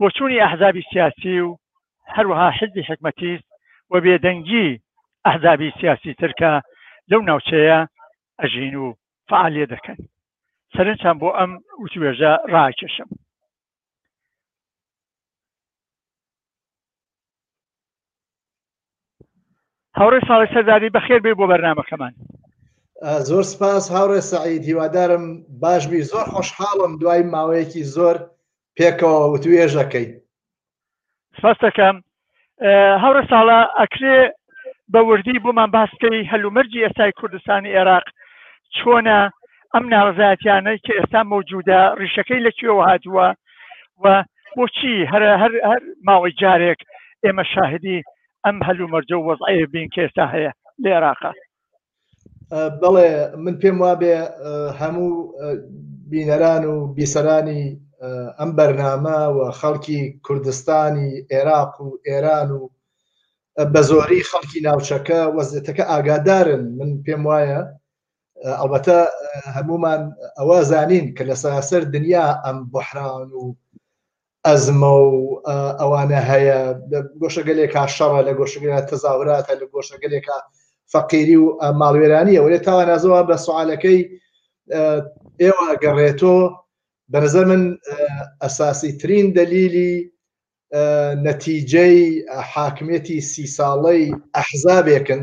بۆچوونی ئەحزابی سیاسی و هەروەها حیزبی حکمەتیس و بێدەنگی ئەحزابی سیاسی تر کە لەو ناوچەیە ئەژین و فەعالیەت دەکەن سەرنجتان بۆ ئەم وتوێژە ڕاکێشم. هاوڕێ ساڵی سەرداری بەخێر بێ بۆ بەرنمەکەمان زۆر سپاس هاوڕێ سعید هیوادارم باشبی زۆر خۆشحاڵم دوای ماوەیەکی زۆر پێکەوە وتوێژەکەی سپاستەکەم هەورە ساڵە ئەکرێ بە وردی بۆمان باسکەی هەلومەرجی ئێستای کوردستانی عێراق چۆنە ئەم ناڕزایەتیانە کە ئێستا مەوجودە ڕیشەکەی لە کوێوە هاتووە و بۆچی هەر هەر هەر ماوەی جارێک ئێمە شاهدی ئەم هەلومەرجە و وەزعەیە بین کە ئێستا هەیە لە عێراقا بەڵێ من پێم وابێ هەموو بینەران و بیسەرانی ئەم بەرنامە و خەڵکی کوردستانی عێراق و ئێران و بە زۆری خەڵکی ناوچەکە وەزێتەکە ئاگادارن من پێم وایە ئەڵبەتە هەمومان ئەوە زانین کە لە سەراسەر دنیا ئەم بحران و ئەزمە و ئەوانە هەیە گۆشەگەلێکا شەڕە لە گۆشگرە تەزاوراتە لە گۆشەگەلێکا فەقیری و ماڵوێرانیە وەێ تاوان نازەوە بە سوالەکەی ئێوە گەڕێتۆ بەرزە من ئەساسی ترین دەلیلی نەتیجەی حاکمێتی سی ساڵەی ئەحزابێکن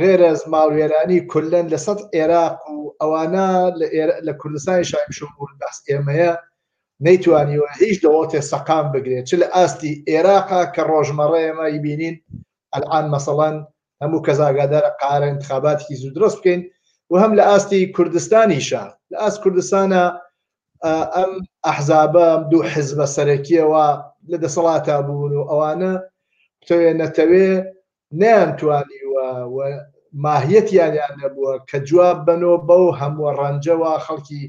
غێرەز ماڵوێرانی کلەن لە سەد عێراق و ئەوانە لە کوردستانی شایمشمول بەس ئێمەیە نەیتوانیوە هیچ دەوڵەتێ سەقام بگرێت چ لە ئاستی عێراقا کە ڕۆژمەڕێمە بینین ئەلان مەسەڵەن هەموو کەزاگادارە قارە انتخاباتکی زود دڕست بکەین و هەم لە ئاستی کوردستانیشە لە ئاست کوردستانە ئەم ئەحزابە دوو حزبە سەرەکیەوە لە دەسەڵاتا بوون و ئەوانە بتەوێ نەتەوێ نەیانتوانیوە و ماهیەتیانیان نەبووە کە جواب بەنۆ بەو هەمووە ڕەنجە وا خەڵکی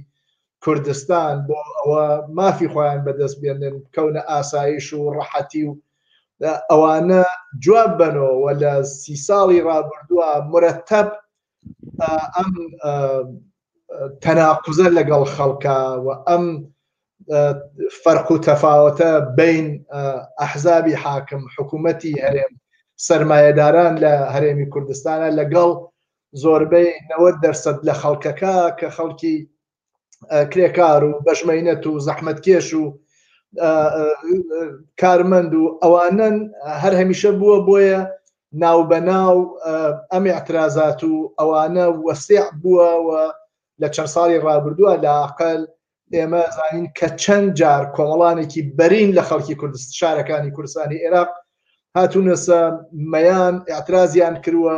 کوردستان بۆ ئەوە مافی خۆیان بەدەست بێنن بکەونە ئاسایش و ڕەحەتی و ئەوانە جواب بەنۆ وە لە سی ساڵی ڕابردووە مرەتەب ئەم تەناقزە لەگەڵ خەڵکە و ئەم فەرق و تەفاوتە بین ئەحزابی حاکم حکوومەتی هەرێم سرمایهداران لە هەرێمی کوردستانە لەگەڵ زۆربەی نەوە دەرسەد لە خەڵکەکە کە خەڵکی کرێکار و بەشمەینەت و زەحمت کێش و کارمەند و ئەوانن هەر هەمیشە بووە بۆیە ناو بەناو ئەم اعترازات و ئەوانە وەسیع بووە و لە چەند ساڵی ڕابردووە لە ئاقل ئێمە زانین کە چەند جار کۆمەڵانێکی بەرین لە خەڵکی کوردست شارەکانی کوردستانی عێراق هاتوونەسە مەیان اعترازیان کردووە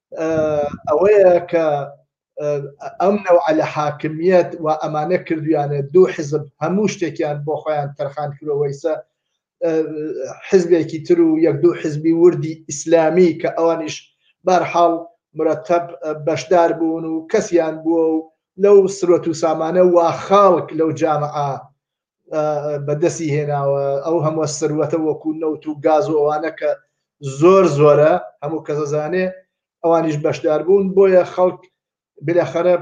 ئەوەیە کە ئەم نەوعە لە حاکمیت و ئەمانە کردویانە دوو حزب هەموو شتێکیان بۆ خۆیان تەرخان کرەوەیسە حزبێکی تر و یەک دوو حزبی وردی ئیسلامی کە ئەوانیش بارحاڵ مرتب بەشدار بوون و کەسیان بووە و لەو سرۆت و سامانە و خاڵک لەو جامعە بەدەستی هێناوە ئەو هەموو سروەتە وەکو نەوت و گاز و ئەوانە کە زۆر زۆرە هەموو کەسەزانێ ئەوانیش بەشدار بوون بۆیە خەڵک بلەخەرە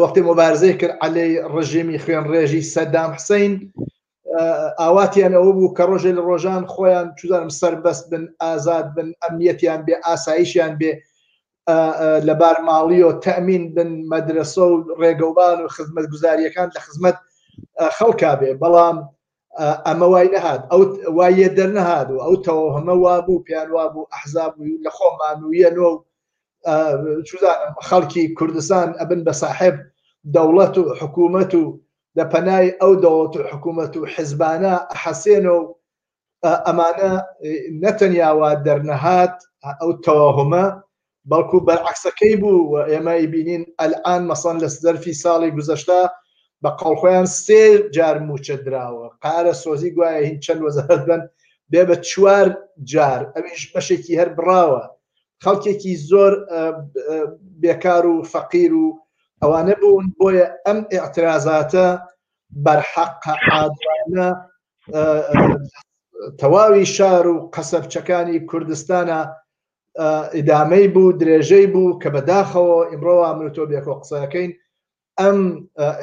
وەختی مبارزەی کرد عەلەی ڕژێمی خوێن ڕێژی سەدام حسین ئاواتیان ئەوە بوو کە ڕۆژێ لە ڕۆژان خۆیان چزانم سربەست بن ئازاد بن ئەمنیەتیان بێ ئاساییشیان بێ لەبار ماڵی و تەمین بن مەدرسە و ڕێگەوبان و خزمەت گوزاریەکان لە خزمەت خەڵکا بێ بەڵام ئەمە وای نەهات ئەو وایە دەرنەهات و ئەو تەوە هەمە وابوو پێیان وابوو ئەحزاب لە خۆمان و یەنۆ و خەڵکی کوردستان ئەبن بە ساحب دەوڵەت و حکوومەت و لە پەنای ئەو دەوڵەت و حکوومەت و حزبانە حەسێنەوە ئەمانە نەتەنیاوا دەرنەهات ئەو تەواهمە بەڵکو بەرعکسەکەی بوو و ئێمەی بینین ئەلان مەسان لە سدەرفی ساڵی گوزەشتا بە قەڵخۆیان سێ جار موچە دراوە قارە سۆزی گوایە هین چەند وەزەهت بن بێ بە چوار جار ئەویش بەشێکی هەر بڕاوە خەڵکێکی زۆر بێکار و فەقیر و ئەوانە بوون بۆیە ئەم اعترازاتە بەرحەق عادوانە تەواوی شار و قەسەبچەکانی کوردستانە ئیدامەی بوو درێژەی بوو کە بەداخەوە ئیمڕۆوە منتۆ بێکۆ قسەکەین ئەم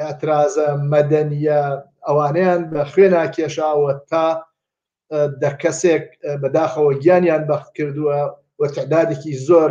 ئەترازە مەدەنیە ئەوانیان بە خوێنا کێشاوە تا دە کەسێک بەداخەوە گیانیان بەخت کردووە و تعدادێکی زۆر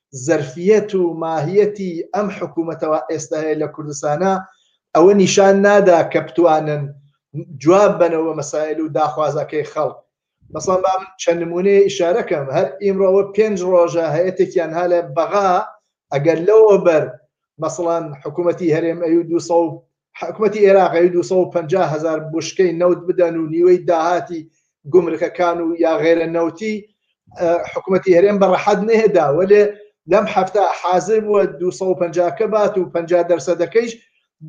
زەرفیەت و ماهیەتی ئەم حکومەتەوە ئێستایە لە کوردستانە ئەوە نیشان نادا کە بتوانن جواب بەنەوە مەسایل و داخوازەکەی خەڵک مەسڵان با من چەند نمونەیە ئیشارەکەم هەر ئیمڕەوە پێنج ڕۆژە هەیەتێکیان ها لە بەغا ئەگەر لەوە بەر مەسڵان حکوومەتی هەرێم ئەو دو سە و حکومەتی ئێراق ئەوی دوو سەد و پەنجا هەزار بوشکەی نەوت بدەن و نیوەی داهاتی گومرکەکان و یا غێرە نەوتی حکومەتی هەرێم بە ڕەحەت نێدا وەێ لەم هەفتە حاضر بووە 250 کە بات و 50 دەرسەدەکەیش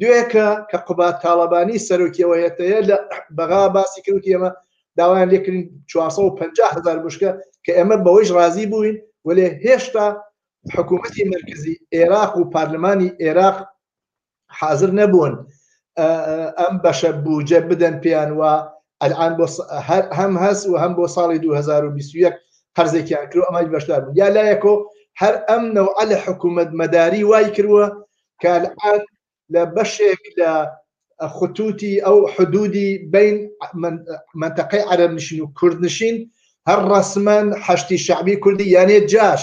دوێکە کە قوبات تاالبانی سەرۆکیەوە هێتەیە لە بەغا باسی کردی ئێمە داوایان لێکردین 450 هزار بشکە کە ئێمە بەوەیش رازی بووین وەێ هێشتا حکوومەتی مرکزی عێراق و پارلمانی عێراق حازر نەبوون ئەم بەشە بوجە بدەن پێیان وە ئەلان بۆ هەم هەس و هەم بۆ ساڵی 2021 قەرزێکیان کرد ئەمای بەشدار بوو یا لایەکۆ هەر ئەم نەوە لە حکوومەت مەداری وای کردووە کە لە بەشێک لە خطوتی ئەو حدودی بین منتەقەی عەرب نشین و کورد نشین هەر ڕسمەن حشتی شعبی کوردی یانێ جاش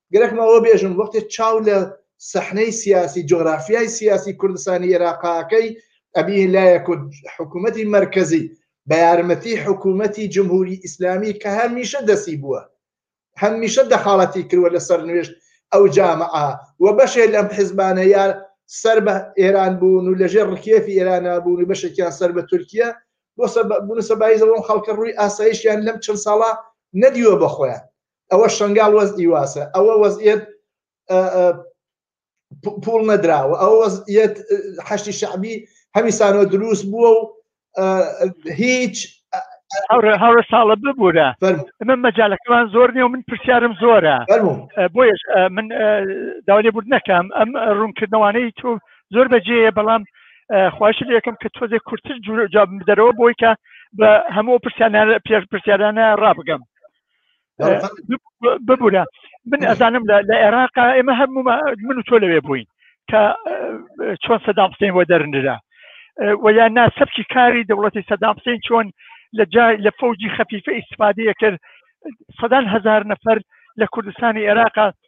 گەرەکمە ئەوە بێژم وەختێ چاو لە سەحنەی سیاسی جۆرافیای سیاسی کوردستانی ئێراقاکەی ئەبی لایە کورد حکوومەتی مرکزی بە یارمەتی حکوومەتی جمهوری ئیسلامی کە هەمیشە دەسی بووە هەمیشە دەخاڵەتی کردوە لە سەر نوێشت ئەو جامع و بەشێ لەم حزبانە یا سەر بە ئێران بوون و لەژێ ڕکێفی ئێرانا بوون و بەشێکیان سەر بە تورکیا بۆ بوون سەبایزەوەم خەڵکە ڕووی ئاسایشیان لەم چەند ساڵە نەدیوە بەخۆیان ئەوە شنگال وەزئی واسە ئەوە وەزیت پول نەدراوە ئەو وەزیت حشتی شعبی هەمیسانەوە دروست بووە و هیچ هەورە ساڵە ببوورە من مەجالەکەمان زۆر نیە و من پرسیارم زۆرە بۆیش من داوای بود نەکەم ئەم ڕوونکردنەوانەی تۆ زۆر بەجێە بەڵام خواش یەکەم کە تۆزێک کورتتر جواب بدەرەوە بۆی کە بە هەموو پرسیانە پێش پرسیارانە ڕابگەم ببوورە من ئەزانم لە عێراق ئێمە هەموو من و تۆ لەوێ بووین کە چۆن سەدام حسین وە دەرنرا وەیان نا سەفکی کاری دەوڵەتی سەدام حسین چۆن لە جای لە فەوجی خەفیفە ئیسفادەیە کرد سەدان هزار نەفەر لە کوردستانی عێراق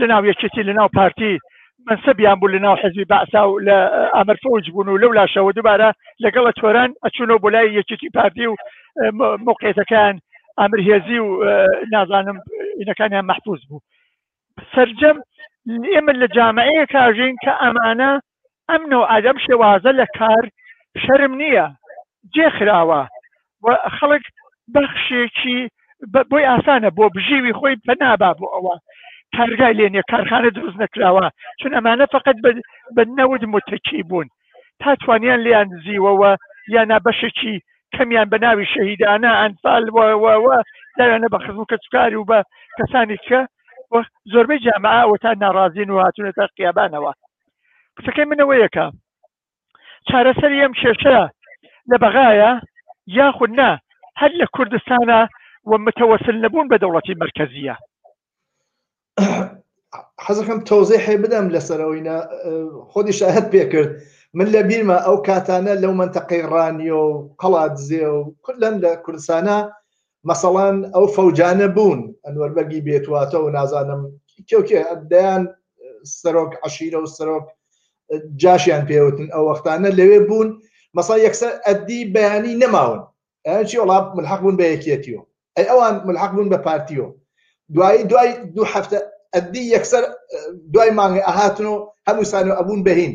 لەناو یەکێتی لەناو پارتی منسەبیان بوو لەناو حزبی بەعسا و لە ئەمر فەوج بوون و لەو لاشەوە دووبارە لەگەڵ ئەچۆران ئەچوونەوە بۆ لای یەکێتی پارتی و مقێتەکان ئەمر هێزی و نازانم ئینەکانیان مححفوظ بوو سرجەم ئێمە لە جامعەیە کاژین کە ئەمانە ئەم نەوعە لەم شێوازە لە کار شەرم نییە جێ خراوە و خەڵک بەخشێکی بۆی ئاسانە بۆ بژیوی خۆی پەنابا بۆ ئەوە کارگای لێ نیە کارخانە دروست نەکراوە چون ئەمانە فقط بە نەوت متکی بوون تا توانیان لێیان دزیوەوە یانا بەشێکی کەمیان بە ناوی شەهیدانە ئەنفال داوێنە بە خزم کەسکاری و بە کەسانی کە زۆربەی جامعەوە تا ناڕازین و هاتونەتە قیابانەوە کچەکەی من ئەوەیە کە چارەسەری ئەم کێشەیە لە بەغایە یاخود نا هەر لە کوردستانە و متەوەسل نەبوون بە دەوڵەتی مەرکەزیە حەزەکەم تۆزەی حێ بدەم لەسەرەوەینە خۆدی شاهد پێکرد من لە بیرمە ئەو کاتانە لەو منتەقەی ڕانیۆ و قەڵات زێ و کلەن لە کوردستانە مەسەڵان ئەو فەوجانە بوون ئەنوەر بەگی بێتواتە و نازانم کێوکێ دەیان سەرۆک عشیرە و سەرۆک جاشیان پێوتن ئەو وەختانە لەوێ بوون مەسا یەکسەر ئەدی بەیانی نەماون چی وڵات ملحق بوون بە یەکێتیەوە ئەی ئەوان ملحق بوون بە پارتیەوە دوایی دوای دوو هەفتە ئەدی یەکسەر دوای مانگە ئەهاتن و هەمووسانەوە ئەبوون بەهین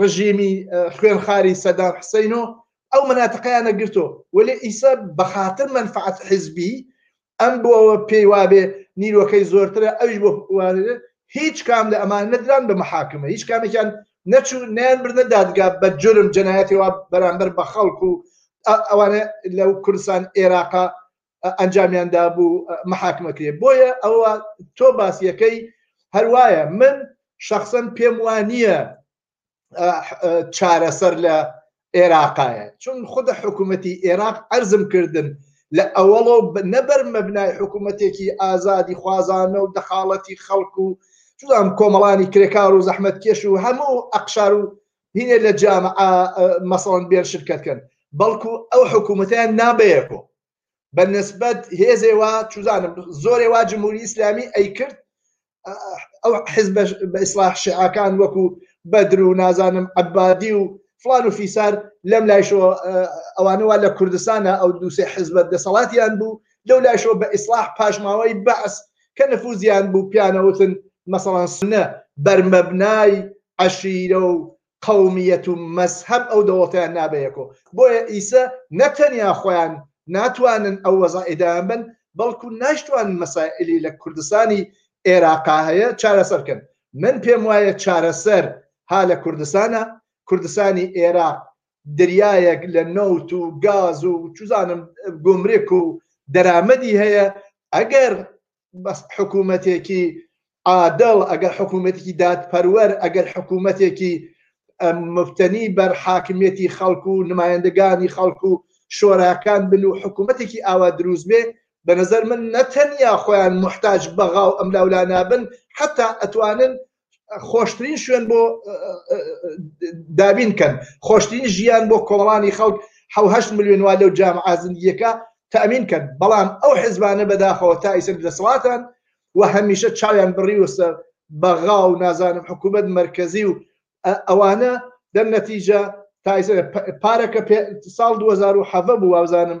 ڕژیمی خوێنخاری سەدام حسین و ئەو مناتقەیانە گرتۆ وەلێ ئیسە بەخاتر مەنفعەت حزبی ئەم بۆوە پێی وابێ نیرۆکەی زۆرترە ئەویش بۆ هیچ کام لە ئەمان نەدران بە محاکمە هیچ کامێکیان نەچوو نیان بردە دادگا بە جرم جەنایەتێوا بەرامبەر بە خەڵک و ئەوانە لەو کوردستان ئێراقا ئەنجامیان دابوو محاکمە کرێ بۆیە ئەوە تۆ باسیەکەی هەروایە من شخصن پێم وانە چارەسەر لە عێراقایە چون خودە حکوومەتی عێراق ئەرزم کردن لە ئەوەڵۆ نەبەر مەبنای حکوومەتێکی ئازادی خوازانە و دەخاڵەتی خەڵکو و چدام کۆمەڵانی کرێکار و زەحمەت کێش و هەموو ئەقشار و هینێ لە جامعە مەسەڵەن بێن شرکەت کەن بەڵکو ئەو حکوومەتیان نابەیەکۆ بە نسبەت هێزێ وا چوزانم زۆرێ وا جمهوری ئیسلامی ئەی کرد ئەو حزب بە ئیسلاح شعاکان وەکو بەدر و نازانم عبادی و فلان و فیسار لەم لایشۆ ئەوانەوە لە کوردستانە ئەو دووسێ حزبەت دەسەڵاتیان بوو لەو لایشۆ بە ئیسلاح پاشماوەی بەعس کە نفوزیان بوو پێیان ئەوتن مەسەڵەن سوننە بەر مەبنای عەشیرە و قەومیەت و مەزهەب ئەو دەوڵەتەیان نابە یەکۆ بۆیە ئیسە نە تەنیا خۆیان ناتوانن ئەو وەزعە ئیدایان بەن بەڵکو نایشتوانن مەسائیلی لە کوردستانی ئێراقا هەیە چارەسەر کەن من پێم وایە چارەسەر ها لە کوردستانە کوردستانی ئێراق دەریایەک لە نەوت و گاز و چزانم گۆمرێک و دەرامەدی هەیە ئەگەر بەس حکوومەتێکی عادڵ ئەگەر حکوومەتێکی دادپەروەر ئەگەر حکوومەتێکی مفتەنی بەر حاکمێتی خەڵکو و نمایندەگانی خەڵکو و شۆراکان بن و حکوومەتێکی ئاوا دروست بێ بە نظر من نەتەنیا خۆیان محتاج بەغا و ئەملاولا نابن حتا ئەتوانن خۆشترین شوێن بۆ دابین کەن خۆشترین ژیان بۆ کۆڵانی خەڵک حوهشت ملیۆن وا لەو جام ئازندیەکە تامین کەن بەڵام ئەو حزبانە بەداخەوە تا ئیسر دەسەڵاتان و هەمیشە چاویان بڕیوەسە بەغا و نازانم حکوومەت مرکزی و ئەوانە دەم نەتیجە تا پارەکە ساڵ 2010 بوو وابزانم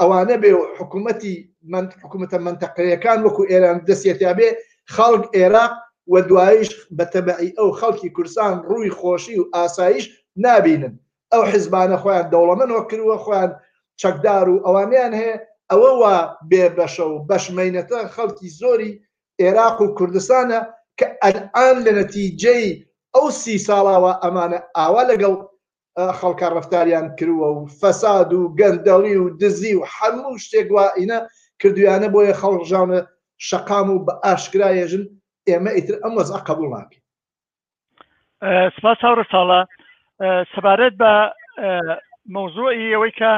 ئەوانە بێ و حکوومەتی حکوومەتە مەنتەقەیەکان وەکو ئێران دەسێتیا بێ خەڵک ئێراق و دوایش بە تەبعی ئەو خەڵکی کورسان ڕووی خۆشی و ئاسایش نابینن ئەو حزبانە خۆیان دەوڵەمەن وە کرووە خۆیان چەکدار و ئەوانیان هەیە ئەوە وا بێ بەشە و بەش مەینەتە خەڵکی زۆری ئێراق و کوردستانە کە ئەلعان لە نەتیجەی ئەو سی ساڵاوە ئەمانە ئاوا لەگەڵ خەڵکە ڕەفتاریان کرووە و فەساد و گەندەڵی و دزی و حەموو شتێک وا ئینە کردویانە بۆیە خەڵک ڕژاونە شەقام و بە ئاشکرا یەژن ئێمە ئیتر ئەم وەزعە قەبوڵ ناکەین. سپاس هاوڕێ ساڵە سەبارەت بە مەوزوعی ئەوەی کە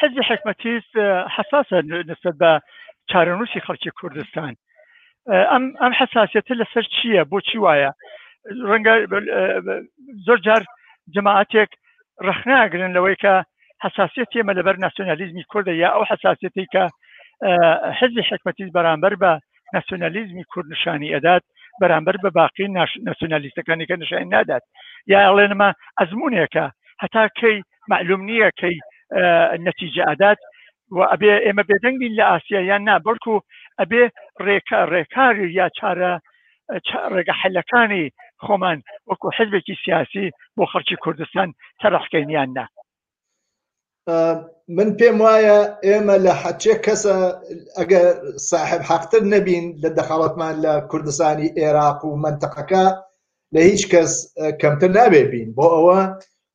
حزبی حکمەتیست حساسە نسبت بە چارەنووسی خەڵکی کوردستان ئەم ئەم حساسەتە لەسەر چییە بۆچی وایە ڕەنگە زۆر جار جەماعاتێک ڕخناگرن لەوەی کە حساسیت تێمە لەبەر ناسیۆنالیزمی کوردە یا ئەو حساسەتی کە حزبی حکمەتی بەرامبەر بە ناسیۆنالیزمی کورد نیشانی ئەدات بەرامبەر بە باقی ناسیۆنالیستەکانی کە نیشانی نادات یا ئەڵێنمە ئەزمونونێکە هەتا کەی معلوم نییە کەی نەتیجە ئەدات و ئەبێ ئێمە بێدەنگ بین لە ئاسیا یان نا بەڵکو ئەبێ ڕێکا ڕێکار یا چارە ڕێگە حلەکانی خۆمان وەکو حزبێکی سیاسی بۆ خەڵکی کوردستان تەرحکەین یان نا من پێم وایە ئێمە لە حەچێ کەسە ئەگەر ساحب حەقتر نەبین لە دەخەڵەتمان لە کوردستانی عێراق و منتەقەکە لە هیچ کەس کەمتر نابێ بین بۆ ئەوە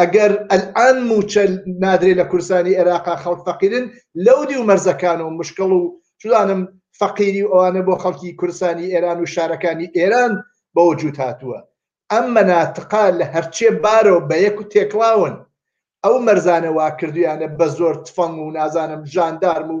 ئەگەر ئەلئان مووچە نادرێ لە کوردستانی ئێراقا خەڵک فەقیرن لەو دیو مەرزەکان و مشکڵ و چوزانم فەقیری و ئەوانە بۆ خەڵکی کوردستانی ئێران و شارەکانی ئێران بە وجود هاتووە ئەم مەناتقا لە هەرچێ بارەوە بە یەک تێکڵاون ئەو مەرزانە واکردویانە بە زۆر تفەنگ و نازانم ژاندارم و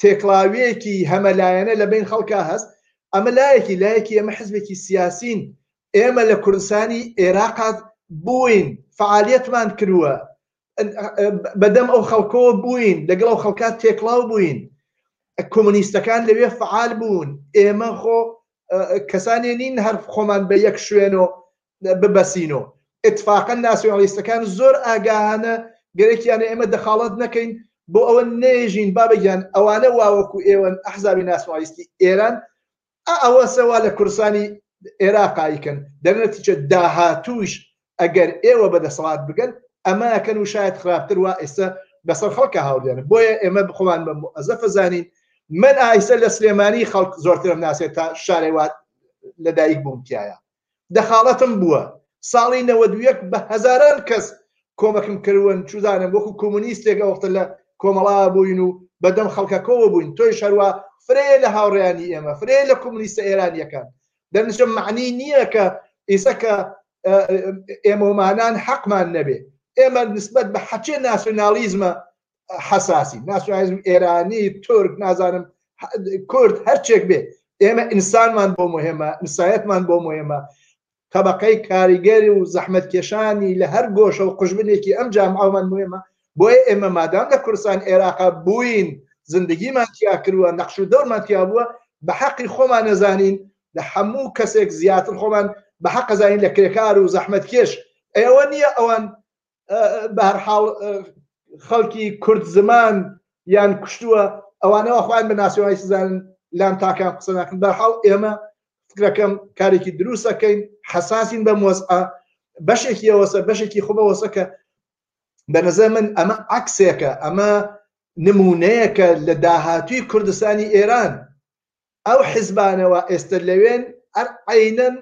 تێکڵاویەکی هەمەلایەنە لە بەین خەڵکا هەست ئەمە لایەکی لایەکی ئێمە حزبێکی سیاسین ئێمە لە کوردستانی ئێراقا بووین فعالیەتمان کرووە بەدەم ئەو خەڵکەوە بووین لەگەڵ ئەو خەڵکات تێکڵاو بووین کۆمونیستەکان لەوێ فعال بوون ئێمە خۆ کەسانێ نین هەر خۆمان بە یەک شوێن و ببەسینۆ ئیتفاقەن ناسیۆنالیستەکان زۆر ئاگاهانە گەرەکیانە ئێمە دەخاڵەت نەکەین بۆ ئەوە نێژین بابە گیان ئەوانە واوەکو ئێوەن ئەحزابی ناسیۆنالیستی ئێران ئا ئەوەسە وا لە کوردستانی ئێراقایکن دەرنەتیچە داهاتووش ئەگەر ئێوە بە دەسەڵات بگەن ئەماکەن و شاید خراپتر وا ئێستا بەسەر خەڵکە هاوردێنە بۆیە ئێمە بخۆمان بە مؤەزەفە زانین من ئایسە لە سلێمانی خەڵک زۆرترم ناسێت تا شارێوات لەدایک بووم تایە دەخاڵەتم بووە ساڵی نەوەد و یەک بە هەزاران کەس کۆمەکم کروون چوزانم وەکو کومونیستێک ئەوەختە لە کۆمەڵا بووین و بە دەم خەڵکە کۆوە بووین تۆیش هەروا فرەیە لە هاوڕێیانی ئێمە فرەیە لە کومونیستە ئێرانیەکان دەنشم مەعنی نییە کە ئیسە کە ئێمەمانان حەقمان نەبێ ئێمە نسبەت بە حەچێ ناسیونالیزمە حەساسی ناسیۆنالیزم ئێرانی تورک نازانم کورد هەرچێک بێ ئێمە ئینسانمان بۆ مهمە ئینسایەتمان بۆ مهمە طبقەی کاریگەری و زەحمت کێشانی لە هەر گۆشە و قژبنێکی ئەم جام ئەومان مهمە بۆیە ئێمە مادام لە کوردستان عێراقا بووین زندگیمان تیا کردووە نەخش و دەورمان تیا بووە بە حەقی خۆمان نەزانین لە هەموو کەسێک زیاتر خۆمان بە حەقەزانین لە کرێکار و زەحمت کێش ئەوە نییە ئەوان بەرحاڵ خەڵکی کورد زمان یان کوشتووە ئەوانەوە خۆیان بە ناسیۆنالیست زانن لام تاکان قسە ناکەن بەرحاڵ ئێمە فکرەکەم کارێکی دروستەکەین حساسین بە مۆزعە بەشێکی ئەوەسە بەشێکی خۆبەوەسە کە بە نظر من ئەمە عکسێکە ئەمە نمونەیەکە لە داهاتوی کوردستانی ئێران ئەو حزبانە وا ئێستە لەوێن ئەر عەینەن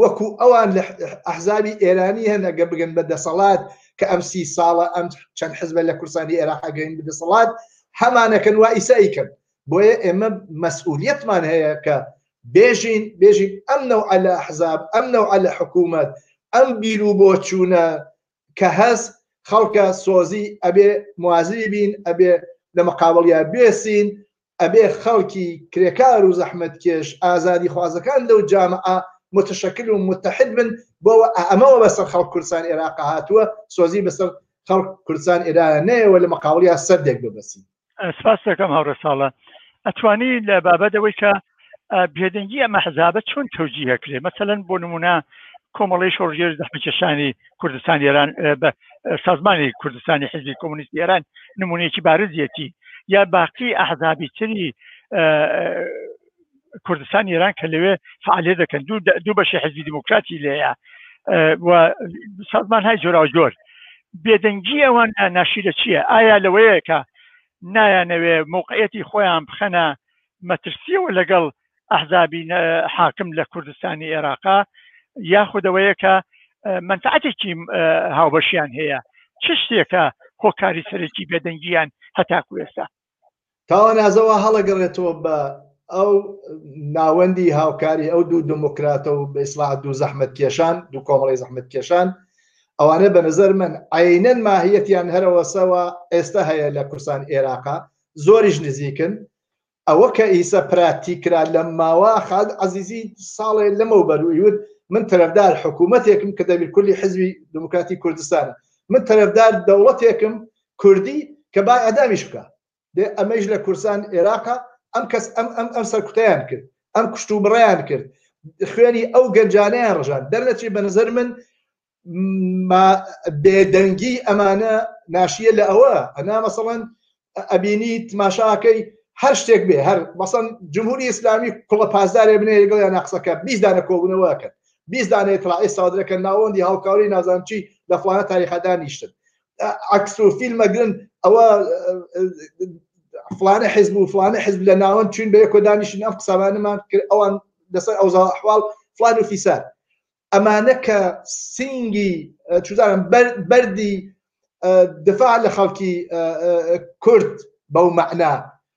وەکو ئەوان لە ئەحزابی ئێرانی هەن ئەگە بگەن بە دەسەڵات کە ئەم سی ساڵە ئەم چەند حزبە لە کورسانی عێراق ئەگەین بە دەسەڵات هەمانەکەن وا ئیساییکەن بۆیە ئێمە مەسئولیتمان هەیە کە بێژین بێژین ئەم نەوعە لە ئەحزاب ئەم نەوعە لە حکوومەت ئەم بیر و بۆچوونە کە هەست خەڵکە سۆزی ئەبێ موازی بین ئەبێ لە مقابڵیا بێسین ئەبێ خەڵکی کرێکار و زەحمەت کێش ئازادی خوازەکان لەو جامعە متشکل و متحد بن بۆەوە ئەمەوە بەسەر خەڵک کوردستان عێراق هاتووە سۆزی بەسەر خەڵک کوردستان ئێرایە نەیەوە لە مقاولیا سەردێک ببەسین سپاس دەکەم هاوڕێ ساڵە ئەتوانی لە بابەتەوەی کە بێدەنگی ئەمە حزابە چۆن تەوجیهکرێ مەسەن بۆ نمونە کۆمەڵی شۆڕژێر زەحمەکێشانی کوردستان ئێران بە سازمانی کوردستانی حزبی کۆمونیست ئێران نمونەیەکی بارزیەتی یا باقی ئەحزابی تری کوردستان ئێران کە لەوێ فعالێ دەکەن دوو دوو بەشی حزبی دیموکراتی لەیە و سازمان های جۆراو جۆر بێدەنگی ئەوان ناشیرە چییە ئایا لەوەیە کە نایانەوێ موقعەتی خۆیان بخەنە مەترسیەوە لەگەڵ ئەحزابی حاکم لە کوردستانی عێراقا یاخودەوەیە کە منفعەتێکی هاوبەشیان هەیە چ شتێکە هۆکاری سەرەکی بێدەنگیان هەتاکو ئێستا تاوانازە وا هەڵەگەڕێتەوە بە ئەو ناوەندی هاوکاری ئەو دوو دموکراتە و بە ئیسلاح دوو زەحمت کێشان دوو کۆمەڵی زەحمت کێشان ئەوانە بە نظر من عینەن ماهیەتیان هەرەوەسەوە ئێستا هەیە لە کوردستان عێراقا زۆریش نزیکن ئەوە کە ئیسە پراتی کرا لەم ماوە خاد عزیزی ساڵێ لەمە بەرویوت من تەرەفدار حکوومەتێکم کە دەبیر کولی حزبی دموکراتی کوردستانە من تەرەفدار دەوڵەتێکم کوردی کە با اعدامیش بکا دەی ئەمەیش لە کوردسان ئێراقە ئەم کەس ئەم ئەم ئەم سەرکوتەیان کرد ئەم کوشت و بڕیان کرد خوێنی ئەو گەنجانەیان ڕژان دەرنەچی بە نظر من بێدەنگی ئەمانە ناشیە لە ئەوە ئەنا مەسەڵەن ئەبینی تماشاکەی هەر شتێک بێ هەر مەسەن جمهوری ئسلامی کوڵە پازدارێ بنێ لەگەڵیان ناقسەکە بیزدانە کۆبوونەوەکەن بیزدانە ئیتراعی سادرەکە ناوەندی هاوکاری نازانچی لە فلانە تاریخدا نیشتن عکس و فیلم ئەگرن ئەوە فلانە حزب و فلانە حزب لە ناوەن چین بە یەکۆ دانیشن ئەم قسانەمان کرد ئەوان لەسەر ئەوزا حواڵ فلان و فیسار ئەمانە کە سینگی چزانم بەردی دفاع لە خەڵکی کورد بەو مەعنا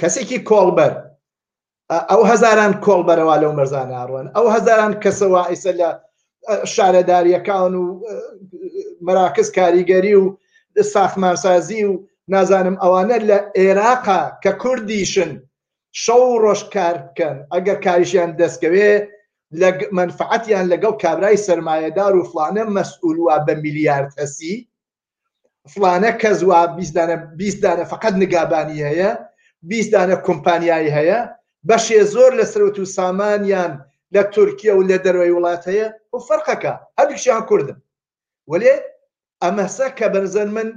کەسێکی کۆڵبەر ئەو هەزاران کۆڵبەرەوە لەو مەرزانە ئەڕۆن ئەو هەزاران کەسەوە ئیسە لە شارەداریەکان و مراکز کاریگەری و ساخمانسازی و نازانم ئەوانە لە عێراقا کە کوردیشن شەو ڕۆژ کار بکەن ئەگەر کاریشیان دەستکەوێ لە منفعەتیان لەگەڵ کابرای سرمایهدار و فلانە مەسئولوا بە میلیارد هەسی فلانە کەس وا بیست دانە فقط نگابانی هەیە بیست دانە کۆمپانیایی هەیە بەشێ زۆر لە سەرەت و سامانیان لە تورکیا و لە دەروی وڵات هەیە و فەرقەکە هەردووشیان کوردن وەێ ئەمەسە کە بەرزەر من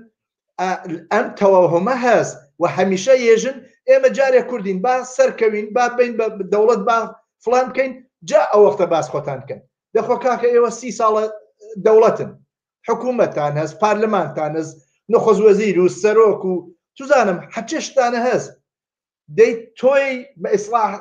ئەم تەواهمە هەست و هەمیشە یێژن ئێمە جارێ کوردین با سەرکەوین با بین بە دەوڵەت با فلان بکەین جا ئەو وەختە باس خۆتان بکەن دەخۆ کاکە ئێوە سی ساڵە دەوڵەتن حکوومەتان هەست پارلمانتان هەست نخۆز وەزیر و سەرۆک و توزانم حەچشتانە هەست دەی تۆی بە ئیسلاح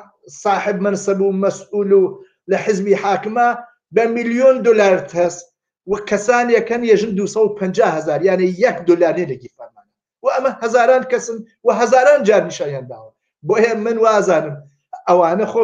صاحب منسب و مەسئول و لە حزبی حاکمە بە میلیۆن دلارت هەست و کەسانێکەن یەژن 250 هزار یانە یەک دلارێ لە گیرفانمانە و ئەمە هزاران کەسن و هزاران جار نیشانیان داوە بۆیە من وازانم ئەوانە خۆ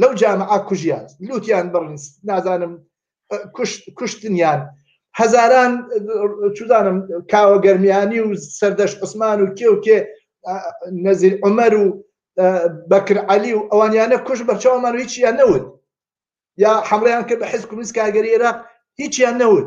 لەو جامعە کوژیان لوتیان بڕن نازانم کوشتنیان هەزاران چودانم کاوە گەرمیانی و سەردەش عوسمان و کێ و کێ نەزیر عمەر و بەکر علی و ئەوانیانە کوش بەرچاومان و هیچیان نەوت یا حملیان کرد بە حزب کمیس کارگەری عێراق هیچیان نەوت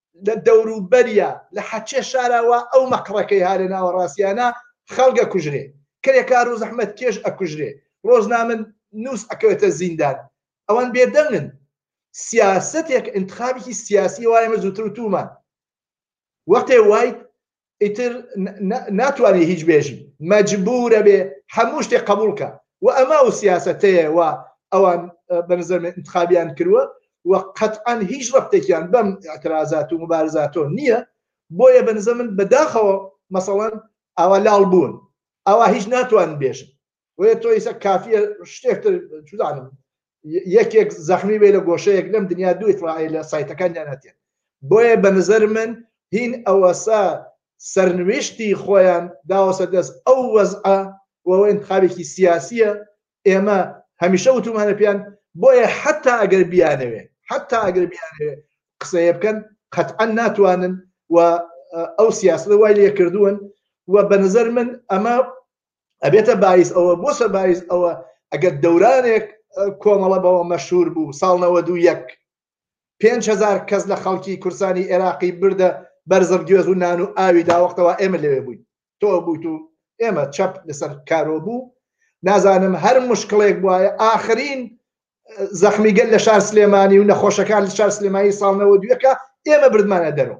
لە دەوروبەریا لە حەچێ شارا وا ئەو مەقڕەکەی ها لە ناوەڕاستیانا خەڵک ئەکوژرێ، کرێکارو زەحمەت کێش ئەکوژرێ، ڕۆژنامە نووس ئەکەوێتە زیندان، ئەوان بێ دەنگن، سیاسەتێک ئینتخابێکی سیاسی وا ئێمە زووتر وتوومان وەقێ وایت ئیتر ناتوانێ هیچ بێژی مەجبورە بێ هەموو شتێ قبول کە و ئەمە و سیاسەتەیە و ئەوان بەنزەر انتخابیان کرووە و قەتعەن هیچ ڕەبتێکیان بەم ئەترازات و مبارزاتۆ نییە بۆیە بەنزە من بەداخەوە مەسەڵەن ئاوا لاڵ بوون ئاوا هیچ ناتوان بێژن بۆیە تۆ ئیسە کافیە شتێک تر چزانم یەکێک زەخمی بێ لە گۆشەیەک لەم دنیا دوو ئیترائیل لە سایتەکان یاناتێن بۆیە بە نظر من هین ئەوەسا سەرنوشتی خۆیان داوەسە دەست ئەو وەزعە وەوە انتخابێکی سیاسیە ئێمە هەمیشە وتومانە پێیان بۆیە حتا ئەگەر بیانەوێ حتا ئەگەر بیانەوێ قسەیە بکەن قەتعەن ناتوانن و ئەو سیاست وای لێ کردوون و بە نظر من ئەمە ئەبێتە بایس ئەوە بۆ سە بایس ئەوە ئەگەر دەورانێک کۆمەڵە بەوە مەشهور بوو ساڵ 91 یەک پێنج هزار کەس لە خەڵکی کورسانی عێراقی بردە بەرزڕ گوێز و نان و ئاوی داوەختەوە ئێمە لەوێ بووین تۆ بوویت و ئێمە چەپ لەسەر کارۆ بوو نازانم هەر مشکڵێک بواە ئاخرین زەخمیگەل لە شار سلێمانی و نەخۆشەکان لە شار سلێمانی ساڵنەوە دوێکە ئێمە بردمانە دەرەوە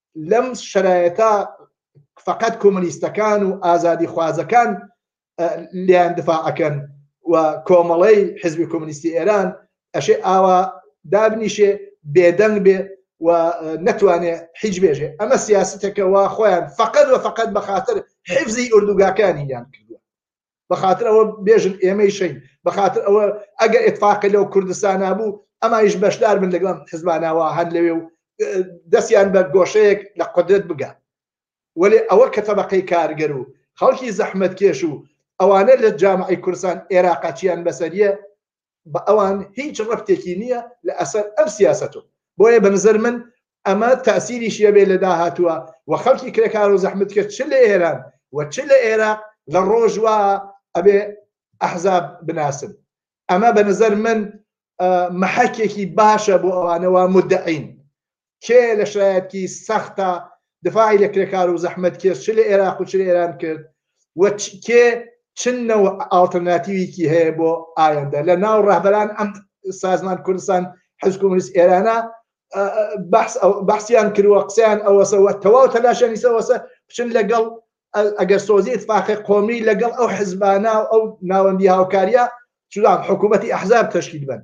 لەم شەرایەتا فقط کۆمەنیستەکان و ئازادی خوازەکان لیان دفاع ئەکەن و کۆمەڵەی حزبی کۆمەنیستی ئێران ئەشێ ئاوا دابنیشێ بێدەنگ بێ و نەتوانێ حیج بێژێ ئەمە سیاستێکەوە خۆیان فقط و فقط بە خاتر حفزی ئوردوگاکانی یان کردووە بە خاتر ئەوە بێژن ئێمەی شەین بە خاتر ئەوە ئەگە ئێتفاقی لەو کوردستانە بوو ئەمایش بەشدار من لەگەڵ حزبانەوە هەر لەوێ و دەستیان بە گۆشەیەک لە قدرت بگە وەێ ئەوە کە تەبقەی کارگەر و خەڵکی زەحمت کێش و ئەوانە لە جامعی کورسان عێراقچیان بەسەریە بە ئەوان هیچ ڕەبتێکی نیە لە ئەسەر ئەم سیاسەت و بۆیە بە نزەر من ئەمە تاسیریشی ئەبێ لە داهاتوە و خەڵکی کرێکار و زەحمتکێش چ لە ئێران و چ لە ئێراق لە ڕۆژ وا ئەبێ ئەحزاب بناسن ئەمە بە نزەر من مەحەکێکی باشە بۆ ئەوانە وا مودەعین کێ لە شایەتکی سەختا دفاعی لە کرێکارو زەحمەت کێش چ لە ئێراق و چ لە ئێران کرد و کێ چ نەوع ئاڵترناتیویکی هەیە بۆ ئایندە لە ناو ڕەهبەران ئەم سازمان کوردستان حزب کۆمونیست ئێرانە بەحسیان کردوە قسەیان ئەوەسەوە تەواو تەلاشانی سەوەسە بچن لەگەڵ ئەگەر سۆزی اتفاقی قۆمی لەگەڵ ئەو حزبانە و ئەو ناوەندی هاوکاریە چودان حکوومەتی ئەحزاب تشکیل بن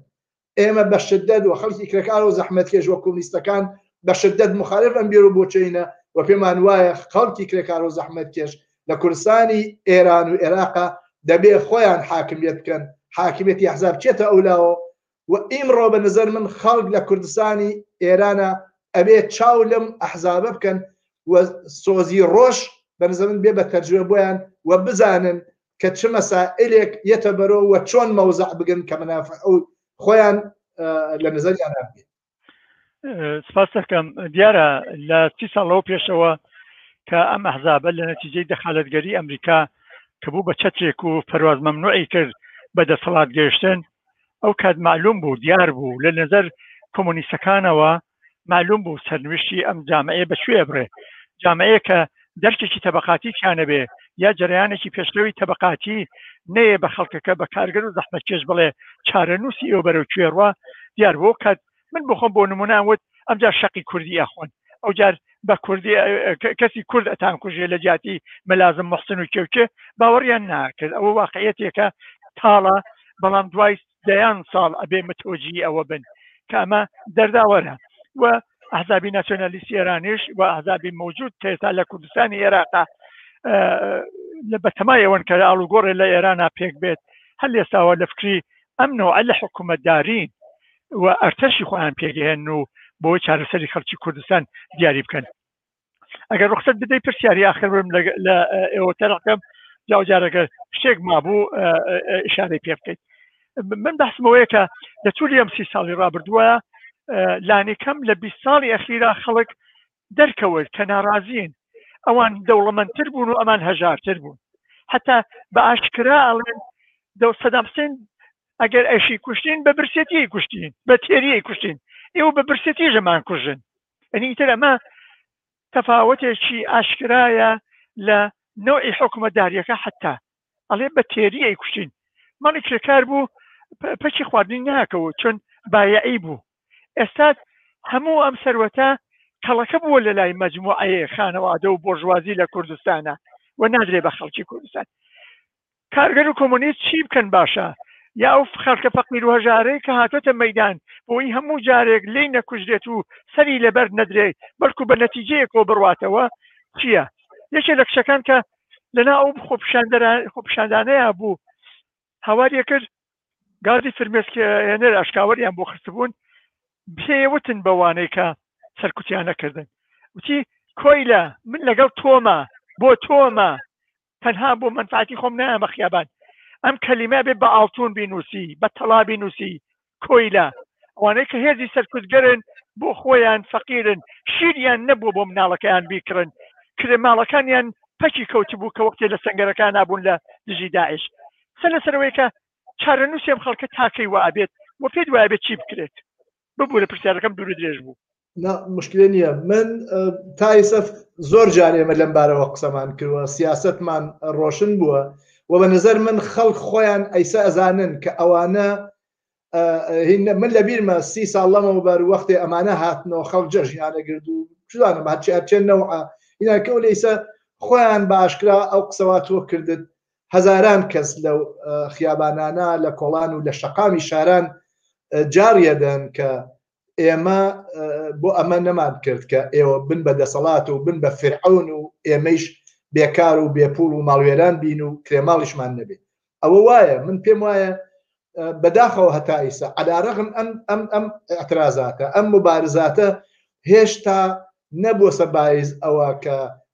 ئێمە بە شدەت و خەڵکی کرێکار و زەحمەتکێش و کۆمنیستەکان بە شدەت موخالیف ئەم بیرو بۆچەینە و پێمان وایە خەڵکی کرێکار و زەحمەتکێش لە کوردستانی ئێران و ئێراقا دەبێ خۆیان حاکمیەت بکەن حاکمیەتی ئەحزاب بچێتە ئەولاوە و ئیمڕۆ بە نەزەر من خەڵک لە کوردستانی ئێرانا ئەبێ چاو لەم ئەحزابە بکەن و سۆزی ڕۆژ بە نەزەر من بێ بە تەرجوە بۆیان و بزانن کە چ مەسائلێک یەتە بەرۆ وە چۆن مەوزع بگن کە منافع ئەو خۆیان لە نزەریان نابێت سپاس دەکەم دیارە لە سی ساڵەوە پێشەوە کە ئەم ئەحزابە لە نەتیجەی دەخالەتگەری ئەمریکا کە بوو بە چەتێک و پەرواز مەمنوعی کرد بە دەسەڵات گەیشتن ئەو کات معلوم بوو دیار بوو لە نظر کۆمۆنیستەکانەوە مالوم بوو سەرنوشتی ئەم جامەیە بە کوێ ئەبرێ، جامەیەک کە دەرکێکی تەبەقاتی تیا نەبێ یا جەرەیانێکی پێشرەوی تەبەقاتی نەیێ بە خەڵکەکە بە کارگەر و زەحمەتکێش بڵێ چارەنووسی ئێوە بەرەو کوێ ڕوا دیار بوو کات من بۆ خۆم بۆ نمونە وت ئەمجار شەقی کوردی ئەخۆن ئەوجار بە کوردی کەسی کورد ئەتان کوژێ لە جیاتی مەلازم محسن و کێوکێ باوەڕیان ناکرد ئەوە واقعەتێکە تاڵە بەڵام دوای دەیان ساڵ ئەبێ متوەجی ئەوە بن کە ئەمە دەرداوەرە و ئەحزابی ناسیۆنالیستی ئێرانیش و ئەحزابی موجود کە ئێستا لە کوردستانی عێراقا لە بەتەمای ئەوەن کە ئاڵوگۆڕێ لە ئێرانە پێک بێت هەر لێساوە لە فکری ئەم نەوە لە حکوومەتدارین و ئەرتەشی خۆیان پێگەهێن و بۆ چارەسەری خەڵکی کوردستان دیاری بکەن ئەگەر ڕخصت بدەی پرسیاری آخر برم لە ئێوە تەرەکەم جاوجارەکە شتێک مابوو ئشارەی پێ بکەیت من بەسمەوەیە کە لە تولی ئەم سی ساڵی ڕابردووە لانی کەم لە 20 ساڵی ئەخیرا خەڵک دەرکەوەیت کە ناڕازین ئەوان دەوڵەمەندتر بوون و ئەمان هەژارتر بوون حتا بە ئاشکرا ئەڵێن دەو سەدام حسین ئەگەر ئەشی کوشتین بە برسێتی کوشتین بە تێریی کوشتین ئێوە بە برسێتی ژەمان کوژن یعنی ئیتر ئەمە تەفاوەتێکی ئاشکرایە لە نەوعی حکومەتداریەکە حتا ئەڵێ بە تێری ئەی کوشتین مەڵی کرێکار بوو پەکی خواردنی ناکەوت چۆن بایعی بوو ئێستا هەموو ئەم سەروەتە کەڵەکە بووە لە لای مجموعەیە خانەوادە و بۆرژوازی لە کوردستانە و نادرێ بە خەڵکی کوردستان کارگەر و کۆمۆنیست چی بکەن باشە یا ئەو خەلکە فەقیر و هەژارەی کە هاتۆتە مەیدان بۆی هەموو جارێک لێی نەکوژرێت و سەری لەبەرد نەدرێ بەلکو بە نەتیجەیەکەوە برواتەوە چیە یەکێ لە کچەکان کە لەناو ئەو خۆپیشاندانەیا بوو هاواری ئەکرد گازی فرمێسکێنەر ئەشکاوەریان بۆ خستبوون پێ وتن بەوانەی کە سەرکوتیان نەکردن وتی کۆیلە من لەگەڵ تۆمە بۆ تۆمە تەنها بۆ منفعتی خۆم نایەمە خیابان ئەم کەلیمە بێ بە ئاڵتون بینوسی بە تەڵابی نووسی کۆیلە ئەوانەی کە هێزی سەرکوتگەرن بۆ خۆیان فەقیرن شیریان نەبوو بۆ مناڵەکەیان بیکڕن کرێ ماڵەکانیان پەکی کەوتبوو کە وەختی لە سنگەرەکان نبوون لە دژی داعش سە لەسەرەوەیکە چارەنووسێم خەڵکە تاکەی وابێت و پێت وابێت چی بکرێت ببوورە پرسیارەکەم دوور درێژ بوو مشکلە نییە من تایسەف زۆر جار ئێمە لەم بارەوە قسەمان کردوە سیاستمان ڕۆشن بووە و بە نظر من خەڵک خۆیان ئەیسا ئەزانن کە ئەوانە من لە بیرمە سی ساڵ لەمەوە بەر وەختی ئەمانە هاتنەوە خەڵک جەژیانە گرد و شدانم هەرچی هەرچێن نەوە ئیناکە و لەیسە خۆیان باشکرا ئەو قسەوات تۆ کردت هەزاران کەس لە خیابانانە لە کۆڵان و لە شەقامی شاران جاڕیەدەن کە ئێمە بۆ ئەمە نەمان کرد کە ئێوە بن بە دەسەڵات و بن بە فرعون و ئێمەیش بێکار و بێپول و ماڵوێران بین و کرێماڵیشمان نەبێت ئەوە وایە من پێم وایە بەداخەوە هەتا ئیسا علاڕغم ئەم ئەم ئەم ئەترازاتە ئەم مبارزاتە هێشتا نەبووە سەبایز ئەوە کە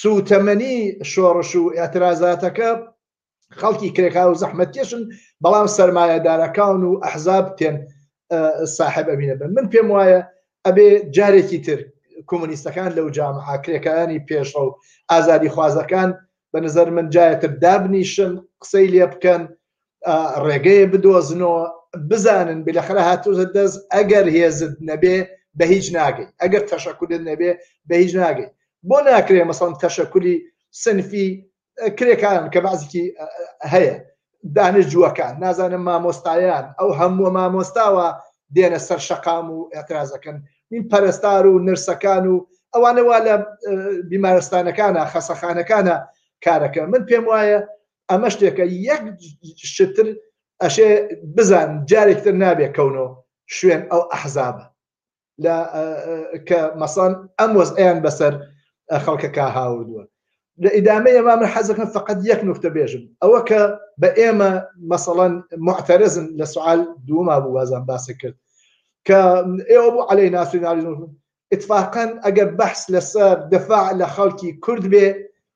سوتەمەنی شۆڕش و ئاعترازاتەکە خەڵکی کرێکا و زەحمەتکێشن بەڵام سرمایهدارەکان و ئەحزاب تێن ساحب ئەمینە بن من پێم وایە ئەبێ جارێکی تر کۆمونیستەکان لەو جامعا کرێکایانی پێشڕە و ئازادی خوازەکان بە نظر من جایتر دابنیشن قسەی لێ بکەن ڕێگەیە بدۆزنەوە بزانن بلەخرا هاتوزە دەست ئەگەر هێزت نەبێ بە هیچ ناگەی ئەگەر تەشەکولت نەبێ بە هیچ ناگەی بۆ ناکرێ مەسەڵم تەشەکولی سنفی کرێکارن کە بازیکی هەیە دانشجووەکان نازانم مامۆستایان ئەو هەمووە مامۆستاوە دێنە سەر شەقام و ئەترازەکەن من پەرستار و نرسەکان و ئەوانەوە لە بیمارستانەکانە خەسەخانەکانە کارەکە من پێم وایە ئەمە شتێکە یەک شتر ئەشێ بزان جارێکتر نابێ کەونەوە شوێن ئەو ئەحزابە لە کە مەسان ئەم وەزعیان بەسەر خەڵکەکە هاوردووە لە ئیدامە ئێمە من حەزەکەم فقط یەک نوکتە بێژم ئەوە کە بە ئێمە مەسەڵەن معتەرزن لە سوال دووما بوو وازان باسی کرد کە ئێوە بوو علي ناسیونالیزم اتفاقا ئەگەر بەحس لەسەر دفاع لە خەڵکی کورد بێ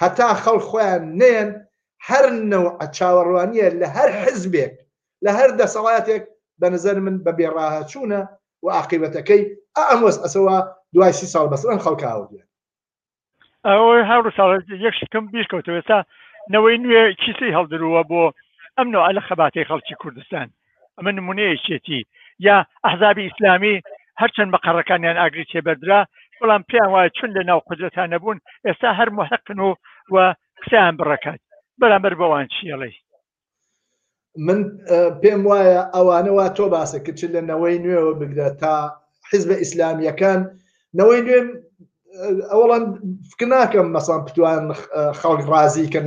هەتا خەڵک خۆیان نەیەن هەر نەوع چاوەڕوانیە لە هەر حزبێک لە هەر دەسەڵاتێک بە نەزەر من بە بێ ڕاهەچوونە و ئاقیبەتەکەی ئا ئەم وەزعەسە وا دوای سی ساڵ بەسەر خەڵک هاوردە. ئەوەی هەر ساڵ یەک شتم بیر کەوتەوە ئێستا نەوەی نوێ کیسەی هەڵدرووە بۆ ئەم نەوعە لە خەباتەی خەڵکی کوردستان. ئەمە نمونەیەکێتی یا ئەحزابی ئیسلامی هەرچەند بە قەڕەکانیان ئاگری تێبەردرا بەڵام پێیان وایە چون لە ناو قودرەتان نەبوون ئێستا هەر محقن و و قسەیان بڕەکات بەرامبەر بەوان چیڵی من پێم وایە ئەوانەوە تۆ باسە کچ لە نەوەی نوێوە بگرە تا حیزبە ئیسلامیەکان نەوەی نوێ ئەوڵەن فکر ناکەم مەسان پتوان خەڵک ڕازیکەن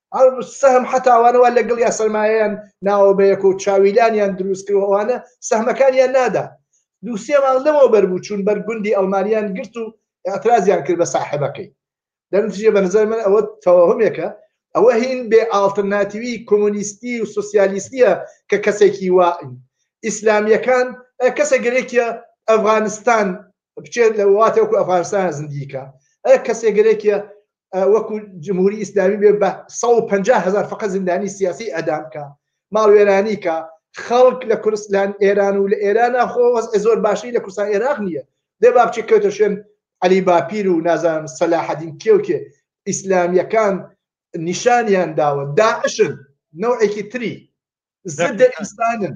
سەهم حەتا ئەوانە وا لەگڵ یا سەرمایەیان ناوە بە یەک و چاویلانیان دروست کرد و ئەوانە سەهمەکانیان نادا دوو سێ مانگ لەمەوە بەر بوو چوون بەر گوندی ئەڵمانیان گرت و ئاعترازیان کرد بە ساحبەکەی دەنتیجە بە نظر من ئەوە تەواهمێکە ئەوە هین بێ ئاڵترناتیوی کۆمۆنیستی و سوسیالیستیە کە کەسێکی وا ئیسلامیەکان کەسە گەرێکیە ئەفغانستان بچێت لە وڵاتی وەکو ئەفغانستان زندگیکە ئە کەسێک گەرێکە وەکو جمهوری ئیسلامی بێ بە 150 هزار فقە زیندانی سیاسی ئەدامکە ماڵوێرانیکە خەڵک لە کوردستان ئێران و لە ئێران خۆ زۆر باشی لە کوردستان عێراق نییە دێ با بچێت کەوتە شوێن علی باپیر و نازان سەلاحەدین کێوکێ ئیسلامیەکان نیشانیان داوە داعشن نەوەێکی تری زدە ئیسانن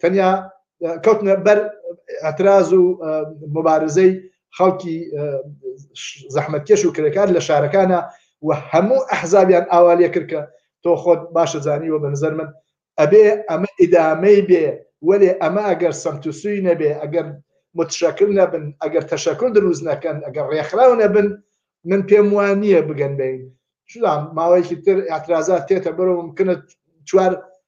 تەنیا کەوتنە بەر ئەتراز و مبارزەی خەڵکی زەحمەتکێش و کرێکار لە شارەکانە و هەموو ئەحزابیان ئاوالیە کرد کە تۆ خۆت باشە زانیوە بە نظر من ئەبێ ئەمە ئیدامەی بێ وەێ ئەمە ئەگەر سمتوسوی نەبێ ئەگەر متشکل نەبن ئەگەر تەشەکل دروست نەکەن ئەگەر ڕێکخراو نەبن من پێم وان نییە بگەن بین شدام ماوەیەکی تر ئاعترازات تێتە بەرەوم کنت چوار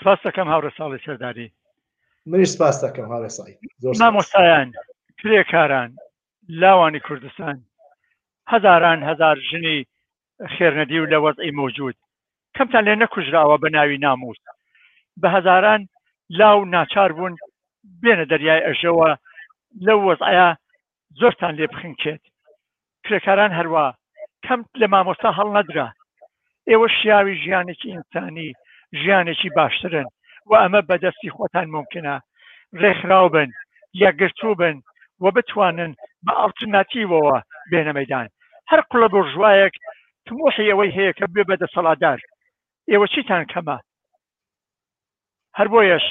سپاس دەکەم هاوڕێ ساڵی سەرداری منیش سپاس دەکەم هاوڕێ ساڵی زۆر سپاس. مامۆستایان کرێکاران لاوانی کوردستان هەزاران هەزار ژنی خێرنەدی و لە وەزعی مەوجود کەمتان لێ نەکوژراوە بە ناوی ناموس بە هەزاران لاو ناچار بوون بێنە دەریای ئەژەوە لەو وەزعەیە زۆرتان لێ بخنکێت کرێکاران هەروا کەم لە مامۆستا هەڵنەدرا ئێوە شیاوی ژیانێکی ئینسانی ژیانێکی باشترن و ئەمە بەدەستی خۆتان مومکنە رێکخراو بن یەکگرتوو بن و بتوانن بە ئەڵترناتیوەوە بێنە مەیدان هەر قلە بۆرژوایەک تموحی ئەوەی هەیە کە بێ بە دەسەڵاتدار ئێوە چیتان کەمە هەر بۆیەش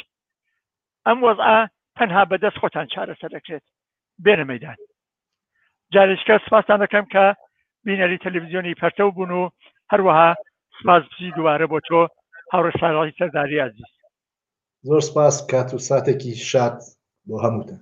ئەم وەزعە تەنها بە دەست خۆتان چارەسەر دەکرێت بێنە مەیدان جارێکیکە سپاستان دەکەم کە بینەری تەلەڤزیۆنی پەرتەو بوون و هەروەها سپاس بژی دووبارە بۆ تۆ هاوڕێ سالاحی سەرداری ئازیز زۆر سپاس کات و ساتێکی شاد بۆ هەمووتان